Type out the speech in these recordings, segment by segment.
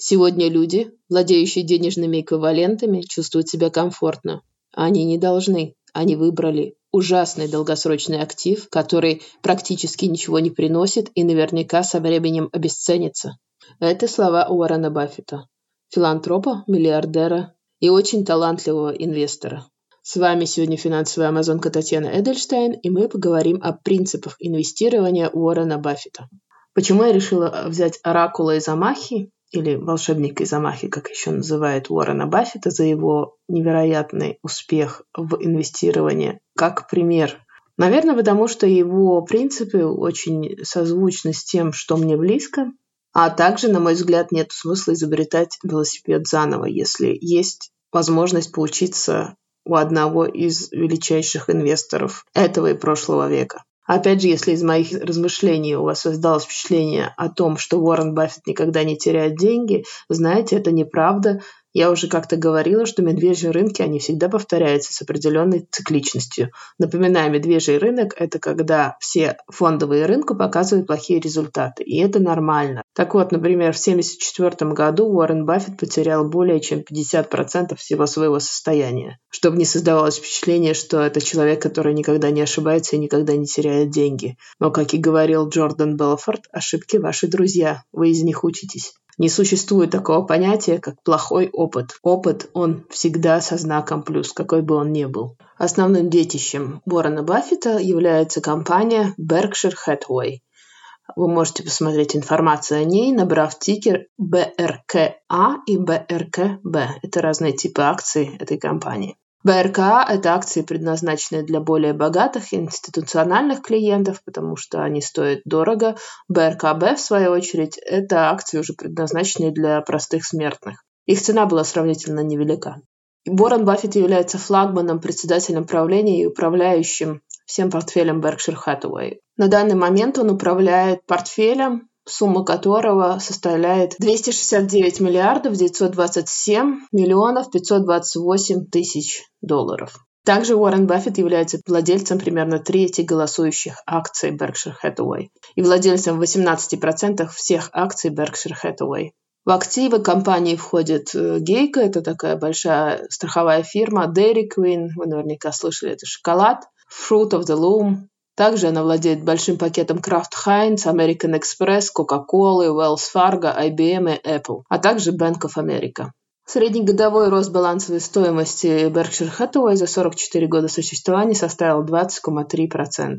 Сегодня люди, владеющие денежными эквивалентами, чувствуют себя комфортно. Они не должны. Они выбрали ужасный долгосрочный актив, который практически ничего не приносит и наверняка со временем обесценится. Это слова Уоррена Баффета, филантропа, миллиардера и очень талантливого инвестора. С вами сегодня финансовая амазонка Татьяна Эдельштейн, и мы поговорим о принципах инвестирования Уоррена Баффета. Почему я решила взять оракула из Амахи? Или волшебник из Амахи, как еще называют Уоррена Баффета, за его невероятный успех в инвестировании, как пример. Наверное, потому что его принципы очень созвучны с тем, что мне близко, а также, на мой взгляд, нет смысла изобретать велосипед заново, если есть возможность поучиться у одного из величайших инвесторов этого и прошлого века. Опять же, если из моих размышлений у вас создалось впечатление о том, что Уоррен Баффет никогда не теряет деньги, знаете, это неправда. Я уже как-то говорила, что медвежьи рынки, они всегда повторяются с определенной цикличностью. Напоминаю, медвежий рынок – это когда все фондовые рынки показывают плохие результаты, и это нормально. Так вот, например, в 1974 году Уоррен Баффет потерял более чем 50% всего своего состояния, чтобы не создавалось впечатление, что это человек, который никогда не ошибается и никогда не теряет деньги. Но, как и говорил Джордан Белфорд, ошибки ваши друзья, вы из них учитесь. Не существует такого понятия, как плохой опыт. Опыт, он всегда со знаком плюс, какой бы он ни был. Основным детищем Уоррена Баффета является компания Berkshire Hathaway. Вы можете посмотреть информацию о ней, набрав тикер BRKA и BRKB. Это разные типы акций этой компании. БРКА – это акции, предназначенные для более богатых институциональных клиентов, потому что они стоят дорого. БРКБ, в свою очередь, это акции, уже предназначенные для простых смертных. Их цена была сравнительно невелика. Борон Баффет является флагманом, председателем правления и управляющим всем портфелем Berkshire Hathaway. На данный момент он управляет портфелем, сумма которого составляет 269 миллиардов 927 миллионов 528 тысяч долларов. Также Уоррен Баффет является владельцем примерно трети голосующих акций Berkshire Hathaway и владельцем 18% всех акций Berkshire Hathaway. В активы компании входит э, Гейка, это такая большая страховая фирма, Dairy Queen, вы наверняка слышали, это шоколад, Fruit of the Loom, также она владеет большим пакетом Kraft Heinz, American Express, Coca-Cola, Wells Fargo, IBM и Apple, а также Bank of America. Среднегодовой рост балансовой стоимости Berkshire Hathaway за 44 года существования составил 20,3%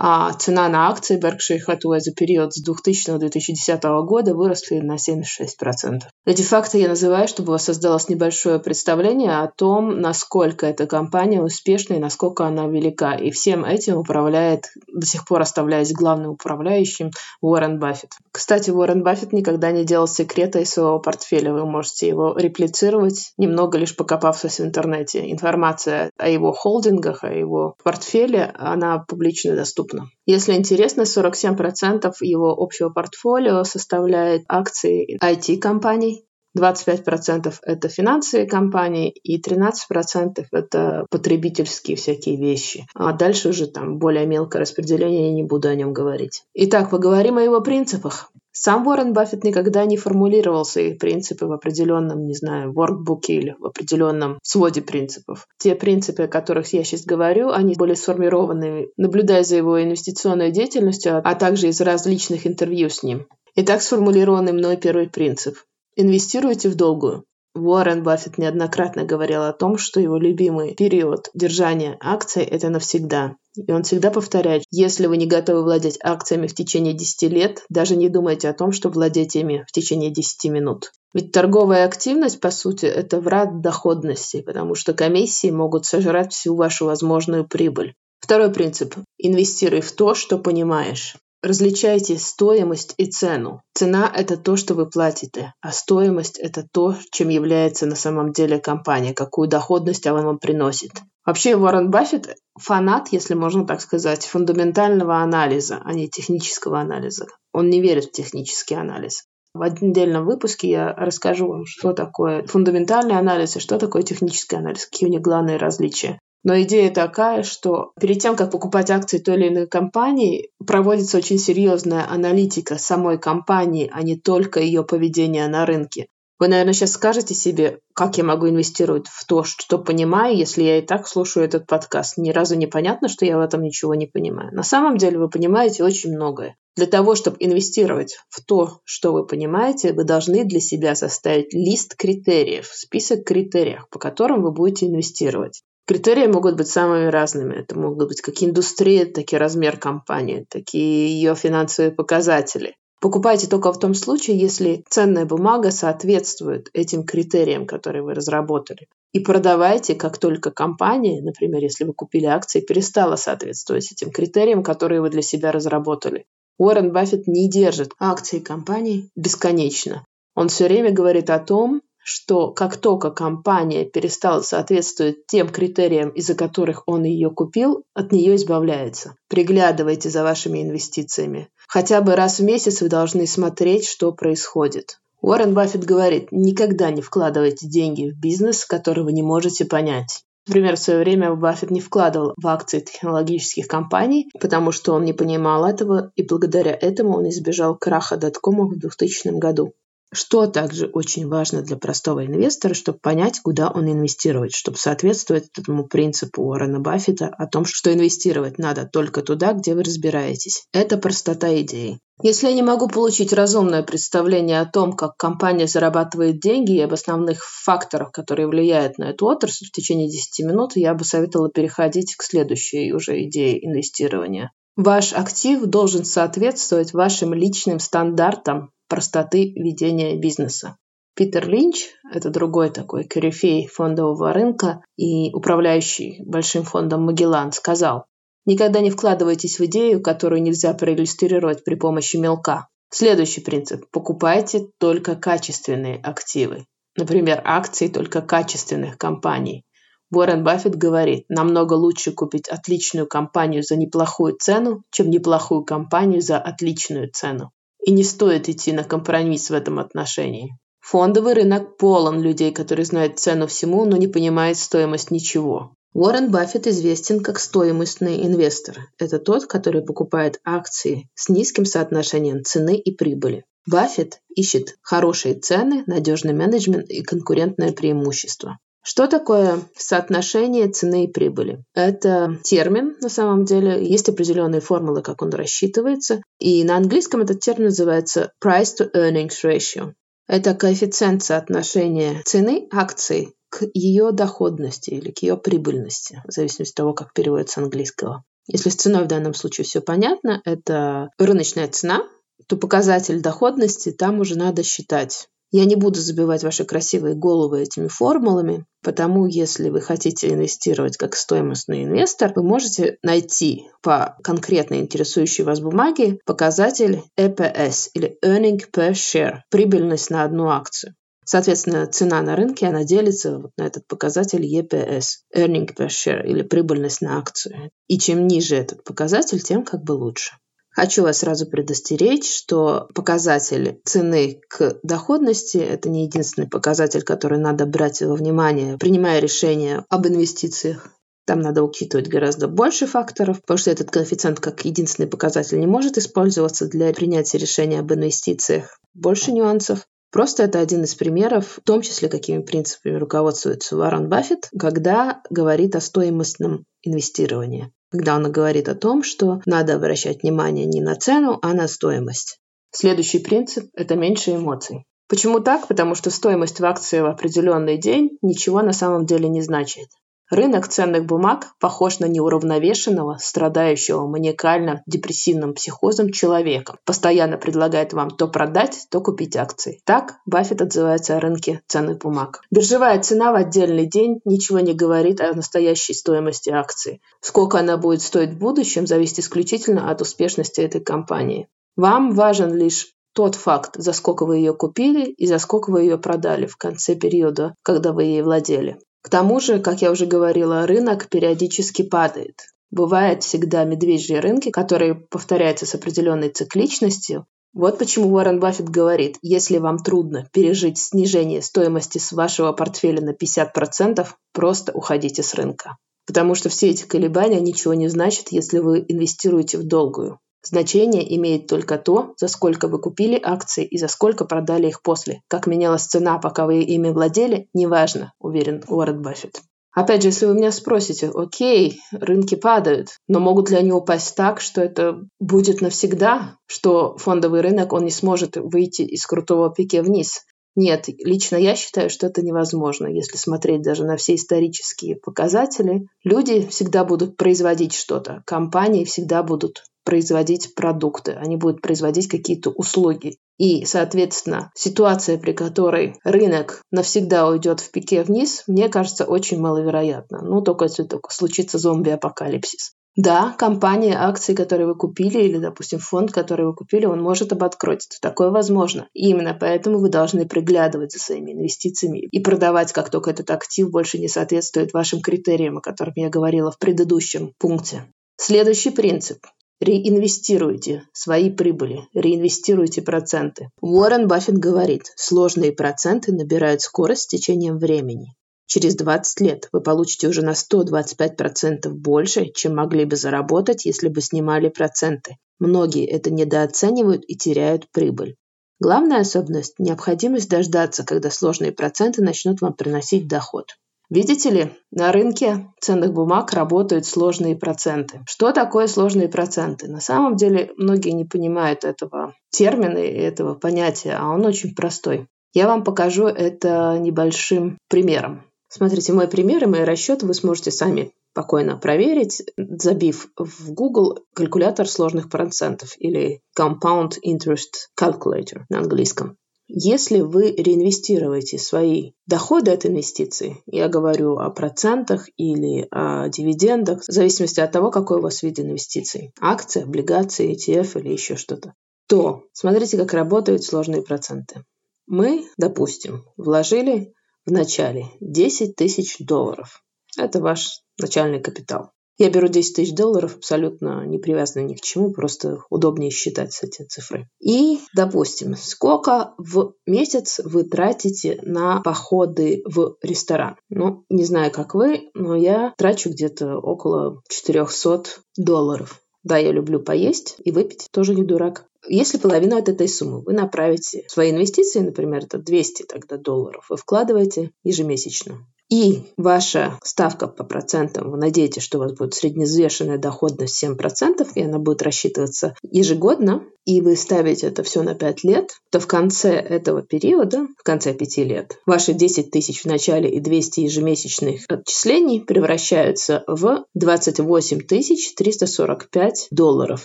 а цена на акции Berkshire Hathaway за период с 2000 до 2010 года выросли на 76%. Эти факты я называю, чтобы у вас создалось небольшое представление о том, насколько эта компания успешна и насколько она велика. И всем этим управляет, до сих пор оставляясь главным управляющим, Уоррен Баффет. Кстати, Уоррен Баффет никогда не делал секрета из своего портфеля. Вы можете его реплицировать, немного лишь покопавшись в интернете. Информация о его холдингах, о его портфеле, она публично доступна доступно. Если интересно, 47% его общего портфолио составляет акции IT-компаний, 25% это финансовые компании и 13% это потребительские всякие вещи. А дальше уже там более мелкое распределение, я не буду о нем говорить. Итак, поговорим о его принципах. Сам Уоррен Баффет никогда не формулировал свои принципы в определенном, не знаю, воркбуке или в определенном своде принципов. Те принципы, о которых я сейчас говорю, они более сформированы, наблюдая за его инвестиционной деятельностью, а также из различных интервью с ним. Итак, сформулированный мной первый принцип. Инвестируйте в долгую. Уоррен Баффет неоднократно говорил о том, что его любимый период держания акций – это навсегда. И он всегда повторяет, если вы не готовы владеть акциями в течение 10 лет, даже не думайте о том, что владеть ими в течение 10 минут. Ведь торговая активность, по сути, это врат доходности, потому что комиссии могут сожрать всю вашу возможную прибыль. Второй принцип. Инвестируй в то, что понимаешь. Различайте стоимость и цену. Цена – это то, что вы платите, а стоимость – это то, чем является на самом деле компания, какую доходность она вам приносит. Вообще Уоррен Баффет – фанат, если можно так сказать, фундаментального анализа, а не технического анализа. Он не верит в технический анализ. В отдельном выпуске я расскажу вам, что такое фундаментальный анализ и что такое технический анализ, какие у них главные различия. Но идея такая, что перед тем, как покупать акции той или иной компании, проводится очень серьезная аналитика самой компании, а не только ее поведения на рынке. Вы, наверное, сейчас скажете себе, как я могу инвестировать в то, что понимаю, если я и так слушаю этот подкаст. Ни разу не понятно, что я в этом ничего не понимаю. На самом деле вы понимаете очень многое. Для того, чтобы инвестировать в то, что вы понимаете, вы должны для себя составить лист критериев, список критериев, по которым вы будете инвестировать. Критерии могут быть самыми разными. Это могут быть как индустрия, так и размер компании, такие ее финансовые показатели. Покупайте только в том случае, если ценная бумага соответствует этим критериям, которые вы разработали. И продавайте, как только компания, например, если вы купили акции, перестала соответствовать этим критериям, которые вы для себя разработали. Уоррен Баффет не держит акции компаний бесконечно. Он все время говорит о том, что как только компания перестала соответствовать тем критериям, из-за которых он ее купил, от нее избавляется. Приглядывайте за вашими инвестициями. Хотя бы раз в месяц вы должны смотреть, что происходит. Уоррен Баффет говорит, никогда не вкладывайте деньги в бизнес, который вы не можете понять. Например, в свое время Баффет не вкладывал в акции технологических компаний, потому что он не понимал этого, и благодаря этому он избежал краха доткома в 2000 году. Что также очень важно для простого инвестора, чтобы понять, куда он инвестировать, чтобы соответствовать этому принципу Уоррена Баффета о том, что инвестировать надо только туда, где вы разбираетесь. Это простота идеи. Если я не могу получить разумное представление о том, как компания зарабатывает деньги и об основных факторах, которые влияют на эту отрасль в течение 10 минут, я бы советовала переходить к следующей уже идее инвестирования. Ваш актив должен соответствовать вашим личным стандартам простоты ведения бизнеса. Питер Линч, это другой такой корифей фондового рынка и управляющий большим фондом Магеллан, сказал, никогда не вкладывайтесь в идею, которую нельзя проиллюстрировать при помощи мелка. Следующий принцип. Покупайте только качественные активы. Например, акции только качественных компаний. Уоррен Баффет говорит, намного лучше купить отличную компанию за неплохую цену, чем неплохую компанию за отличную цену. И не стоит идти на компромисс в этом отношении. Фондовый рынок полон людей, которые знают цену всему, но не понимают стоимость ничего. Уоррен Баффет известен как стоимостный инвестор. Это тот, который покупает акции с низким соотношением цены и прибыли. Баффет ищет хорошие цены, надежный менеджмент и конкурентное преимущество. Что такое соотношение цены и прибыли? Это термин на самом деле. Есть определенные формулы, как он рассчитывается. И на английском этот термин называется price to earnings ratio. Это коэффициент соотношения цены акции к ее доходности или к ее прибыльности, в зависимости от того, как переводится с английского. Если с ценой в данном случае все понятно, это рыночная цена, то показатель доходности там уже надо считать я не буду забивать ваши красивые головы этими формулами, потому если вы хотите инвестировать как стоимостный инвестор, вы можете найти по конкретно интересующей вас бумаге показатель EPS или Earning Per Share, прибыльность на одну акцию. Соответственно, цена на рынке, она делится вот на этот показатель EPS, Earning Per Share, или прибыльность на акцию. И чем ниже этот показатель, тем как бы лучше. Хочу вас сразу предостеречь, что показатель цены к доходности – это не единственный показатель, который надо брать во внимание, принимая решение об инвестициях. Там надо учитывать гораздо больше факторов, потому что этот коэффициент как единственный показатель не может использоваться для принятия решения об инвестициях. Больше нюансов. Просто это один из примеров, в том числе какими принципами руководствуется Уоррен Баффет, когда говорит о стоимостном инвестировании когда он говорит о том, что надо обращать внимание не на цену, а на стоимость. Следующий принцип – это меньше эмоций. Почему так? Потому что стоимость в акции в определенный день ничего на самом деле не значит. Рынок ценных бумаг похож на неуравновешенного, страдающего маниакально-депрессивным психозом человека. Постоянно предлагает вам то продать, то купить акции. Так Баффет отзывается о рынке ценных бумаг. Биржевая цена в отдельный день ничего не говорит о настоящей стоимости акции. Сколько она будет стоить в будущем, зависит исключительно от успешности этой компании. Вам важен лишь тот факт, за сколько вы ее купили и за сколько вы ее продали в конце периода, когда вы ей владели. К тому же, как я уже говорила, рынок периодически падает. Бывают всегда медвежьи рынки, которые повторяются с определенной цикличностью. Вот почему Уоррен Баффет говорит, если вам трудно пережить снижение стоимости с вашего портфеля на 50%, просто уходите с рынка. Потому что все эти колебания ничего не значат, если вы инвестируете в долгую. Значение имеет только то, за сколько вы купили акции и за сколько продали их после. Как менялась цена, пока вы ими владели, неважно, уверен Уоррен Баффет. Опять же, если вы меня спросите, окей, рынки падают, но могут ли они упасть так, что это будет навсегда, что фондовый рынок, он не сможет выйти из крутого пике вниз? Нет, лично я считаю, что это невозможно. Если смотреть даже на все исторические показатели, люди всегда будут производить что-то, компании всегда будут производить продукты, они будут производить какие-то услуги. И, соответственно, ситуация, при которой рынок навсегда уйдет в пике вниз, мне кажется очень маловероятно. Ну, только если только случится зомби-апокалипсис. Да, компания, акции, которые вы купили, или, допустим, фонд, который вы купили, он может обанкротиться. Такое возможно. И именно поэтому вы должны приглядывать за своими инвестициями и продавать, как только этот актив больше не соответствует вашим критериям, о которых я говорила в предыдущем пункте. Следующий принцип. Реинвестируйте свои прибыли, реинвестируйте проценты. Уоррен Баффет говорит, сложные проценты набирают скорость с течением времени. Через 20 лет вы получите уже на 125% больше, чем могли бы заработать, если бы снимали проценты. Многие это недооценивают и теряют прибыль. Главная особенность – необходимость дождаться, когда сложные проценты начнут вам приносить доход. Видите ли, на рынке ценных бумаг работают сложные проценты. Что такое сложные проценты? На самом деле многие не понимают этого термина и этого понятия, а он очень простой. Я вам покажу это небольшим примером. Смотрите, мой пример и мои расчеты вы сможете сами спокойно проверить, забив в Google калькулятор сложных процентов или Compound Interest Calculator на английском. Если вы реинвестируете свои доходы от инвестиций, я говорю о процентах или о дивидендах, в зависимости от того, какой у вас вид инвестиций, акции, облигации, ETF или еще что-то, то смотрите, как работают сложные проценты. Мы, допустим, вложили в начале 10 тысяч долларов. Это ваш начальный капитал. Я беру 10 тысяч долларов, абсолютно не привязанно ни к чему, просто удобнее считать эти цифры. И, допустим, сколько в месяц вы тратите на походы в ресторан? Ну, не знаю, как вы, но я трачу где-то около 400 долларов. Да, я люблю поесть и выпить, тоже не дурак. Если половину от этой суммы вы направите в свои инвестиции, например, это 200 тогда долларов, вы вкладываете ежемесячно и ваша ставка по процентам, вы надеетесь, что у вас будет средневзвешенная доходность 7%, и она будет рассчитываться ежегодно, и вы ставите это все на 5 лет, то в конце этого периода, в конце 5 лет, ваши 10 тысяч в начале и 200 ежемесячных отчислений превращаются в 28 345 долларов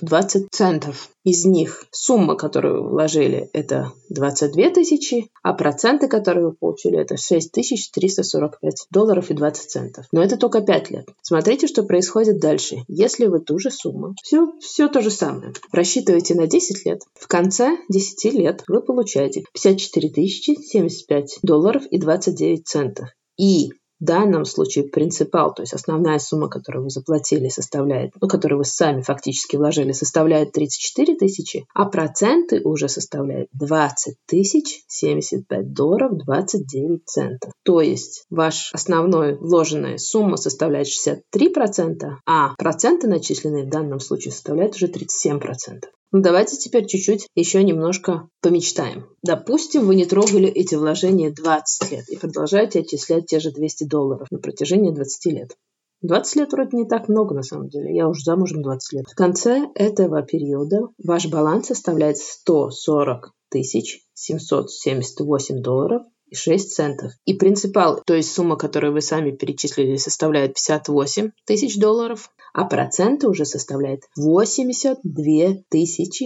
20 центов. Из них сумма, которую вы вложили, это 22 тысячи, а проценты, которые вы получили, это 6 345 долларов и 20 центов. Но это только 5 лет. Смотрите, что происходит дальше. Если вы ту же сумму, все, все то же самое, рассчитываете на 10 лет, в конце 10 лет вы получаете 54 075 долларов и 29 центов. И данном случае принципал, то есть основная сумма, которую вы заплатили, составляет, ну, которую вы сами фактически вложили, составляет 34 тысячи, а проценты уже составляют 20 тысяч 75 долларов 29 центов. То есть ваш основной вложенная сумма составляет 63%, а проценты, начисленные в данном случае, составляют уже 37%. Ну, давайте теперь чуть-чуть еще немножко помечтаем. Допустим, вы не трогали эти вложения 20 лет и продолжаете отчислять те же 200 долларов на протяжении 20 лет. 20 лет вроде не так много на самом деле. Я уже замужем 20 лет. В конце этого периода ваш баланс составляет 140 тысяч 778 долларов 6 центов. И принципал, то есть сумма, которую вы сами перечислили, составляет 58 тысяч долларов, а проценты уже составляют 82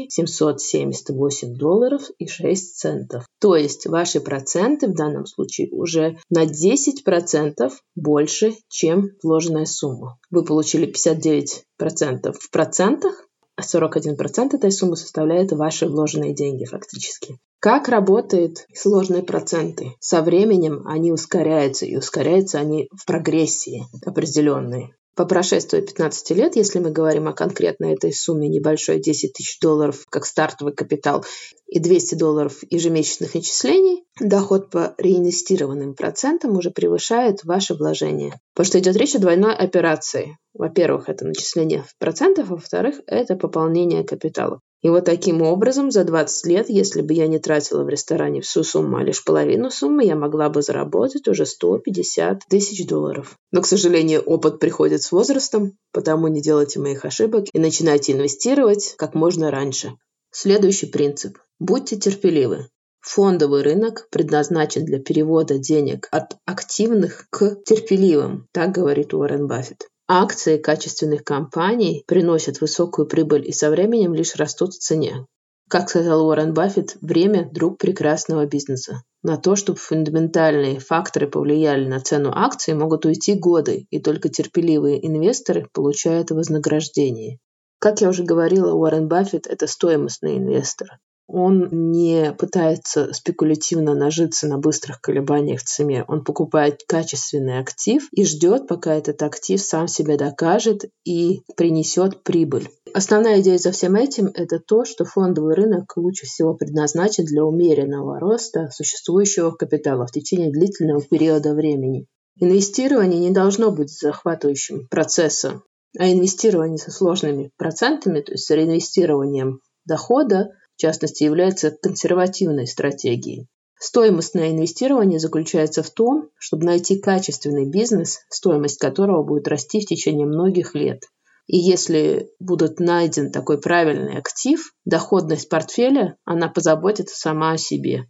778 долларов и 6 центов. То есть ваши проценты в данном случае уже на 10% больше, чем вложенная сумма. Вы получили 59% в процентах, 41% этой суммы составляют ваши вложенные деньги фактически. Как работают сложные проценты? Со временем они ускоряются, и ускоряются они в прогрессии определенной. По прошествии 15 лет, если мы говорим о конкретной этой сумме небольшой 10 тысяч долларов как стартовый капитал и 200 долларов ежемесячных начислений, доход по реинвестированным процентам уже превышает ваше вложение. Потому что идет речь о двойной операции. Во-первых, это начисление в процентах, во-вторых, это пополнение капитала. И вот таким образом за 20 лет, если бы я не тратила в ресторане всю сумму, а лишь половину суммы, я могла бы заработать уже 150 тысяч долларов. Но, к сожалению, опыт приходит с возрастом, потому не делайте моих ошибок и начинайте инвестировать как можно раньше. Следующий принцип. Будьте терпеливы. Фондовый рынок предназначен для перевода денег от активных к терпеливым, так говорит Уоррен Баффет. Акции качественных компаний приносят высокую прибыль и со временем лишь растут в цене. Как сказал Уоррен Баффет, время – друг прекрасного бизнеса. На то, чтобы фундаментальные факторы повлияли на цену акций, могут уйти годы, и только терпеливые инвесторы получают вознаграждение. Как я уже говорила, Уоррен Баффет – это стоимостный инвестор. Он не пытается спекулятивно нажиться на быстрых колебаниях в цене. Он покупает качественный актив и ждет, пока этот актив сам себя докажет и принесет прибыль. Основная идея за всем этим – это то, что фондовый рынок лучше всего предназначен для умеренного роста существующего капитала в течение длительного периода времени. Инвестирование не должно быть захватывающим процессом, а инвестирование со сложными процентами, то есть с реинвестированием дохода, в частности, является консервативной стратегией. Стоимостное инвестирование заключается в том, чтобы найти качественный бизнес, стоимость которого будет расти в течение многих лет. И если будет найден такой правильный актив, доходность портфеля, она позаботится сама о себе.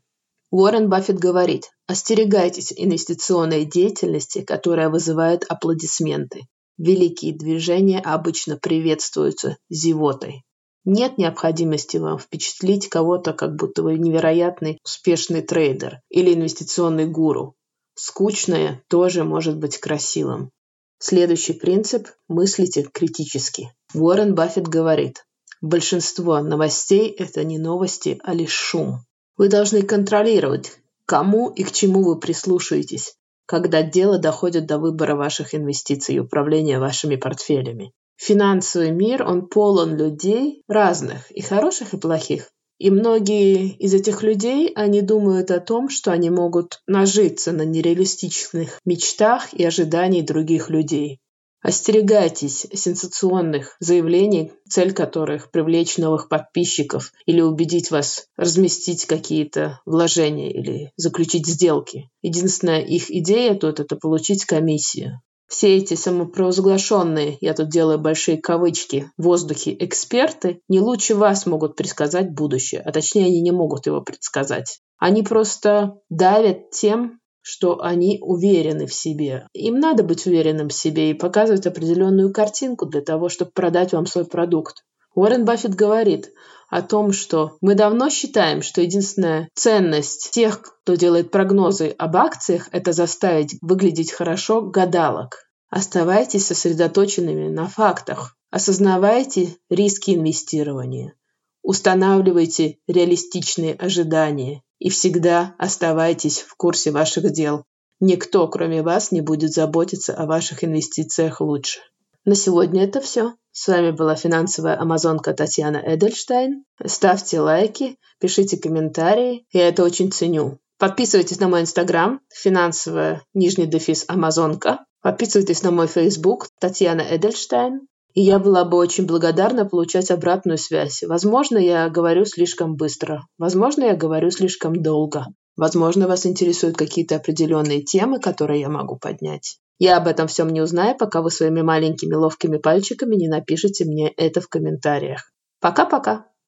Уоррен Баффет говорит, остерегайтесь инвестиционной деятельности, которая вызывает аплодисменты. Великие движения обычно приветствуются зевотой. Нет необходимости вам впечатлить кого-то, как будто вы невероятный успешный трейдер или инвестиционный гуру. Скучное тоже может быть красивым. Следующий принцип – мыслите критически. Уоррен Баффет говорит, большинство новостей – это не новости, а лишь шум. Вы должны контролировать, кому и к чему вы прислушаетесь, когда дело доходит до выбора ваших инвестиций и управления вашими портфелями. Финансовый мир, он полон людей разных, и хороших, и плохих. И многие из этих людей, они думают о том, что они могут нажиться на нереалистичных мечтах и ожиданиях других людей. Остерегайтесь сенсационных заявлений, цель которых привлечь новых подписчиков или убедить вас разместить какие-то вложения или заключить сделки. Единственная их идея тут – это получить комиссию. Все эти самопровозглашенные, я тут делаю большие кавычки, в воздухе эксперты не лучше вас могут предсказать будущее, а точнее они не могут его предсказать. Они просто давят тем, что они уверены в себе. Им надо быть уверенным в себе и показывать определенную картинку для того, чтобы продать вам свой продукт. Уоррен Баффет говорит о том, что мы давно считаем, что единственная ценность тех, кто делает прогнозы об акциях, это заставить выглядеть хорошо гадалок. Оставайтесь сосредоточенными на фактах. Осознавайте риски инвестирования. Устанавливайте реалистичные ожидания и всегда оставайтесь в курсе ваших дел. Никто, кроме вас, не будет заботиться о ваших инвестициях лучше. На сегодня это все. С вами была финансовая амазонка Татьяна Эдельштейн. Ставьте лайки, пишите комментарии. Я это очень ценю. Подписывайтесь на мой инстаграм, финансовая нижний дефис амазонка. Подписывайтесь на мой фейсбук Татьяна Эдельштейн. И я была бы очень благодарна получать обратную связь. Возможно, я говорю слишком быстро. Возможно, я говорю слишком долго. Возможно, вас интересуют какие-то определенные темы, которые я могу поднять. Я об этом всем не узнаю, пока вы своими маленькими ловкими пальчиками не напишите мне это в комментариях. Пока-пока!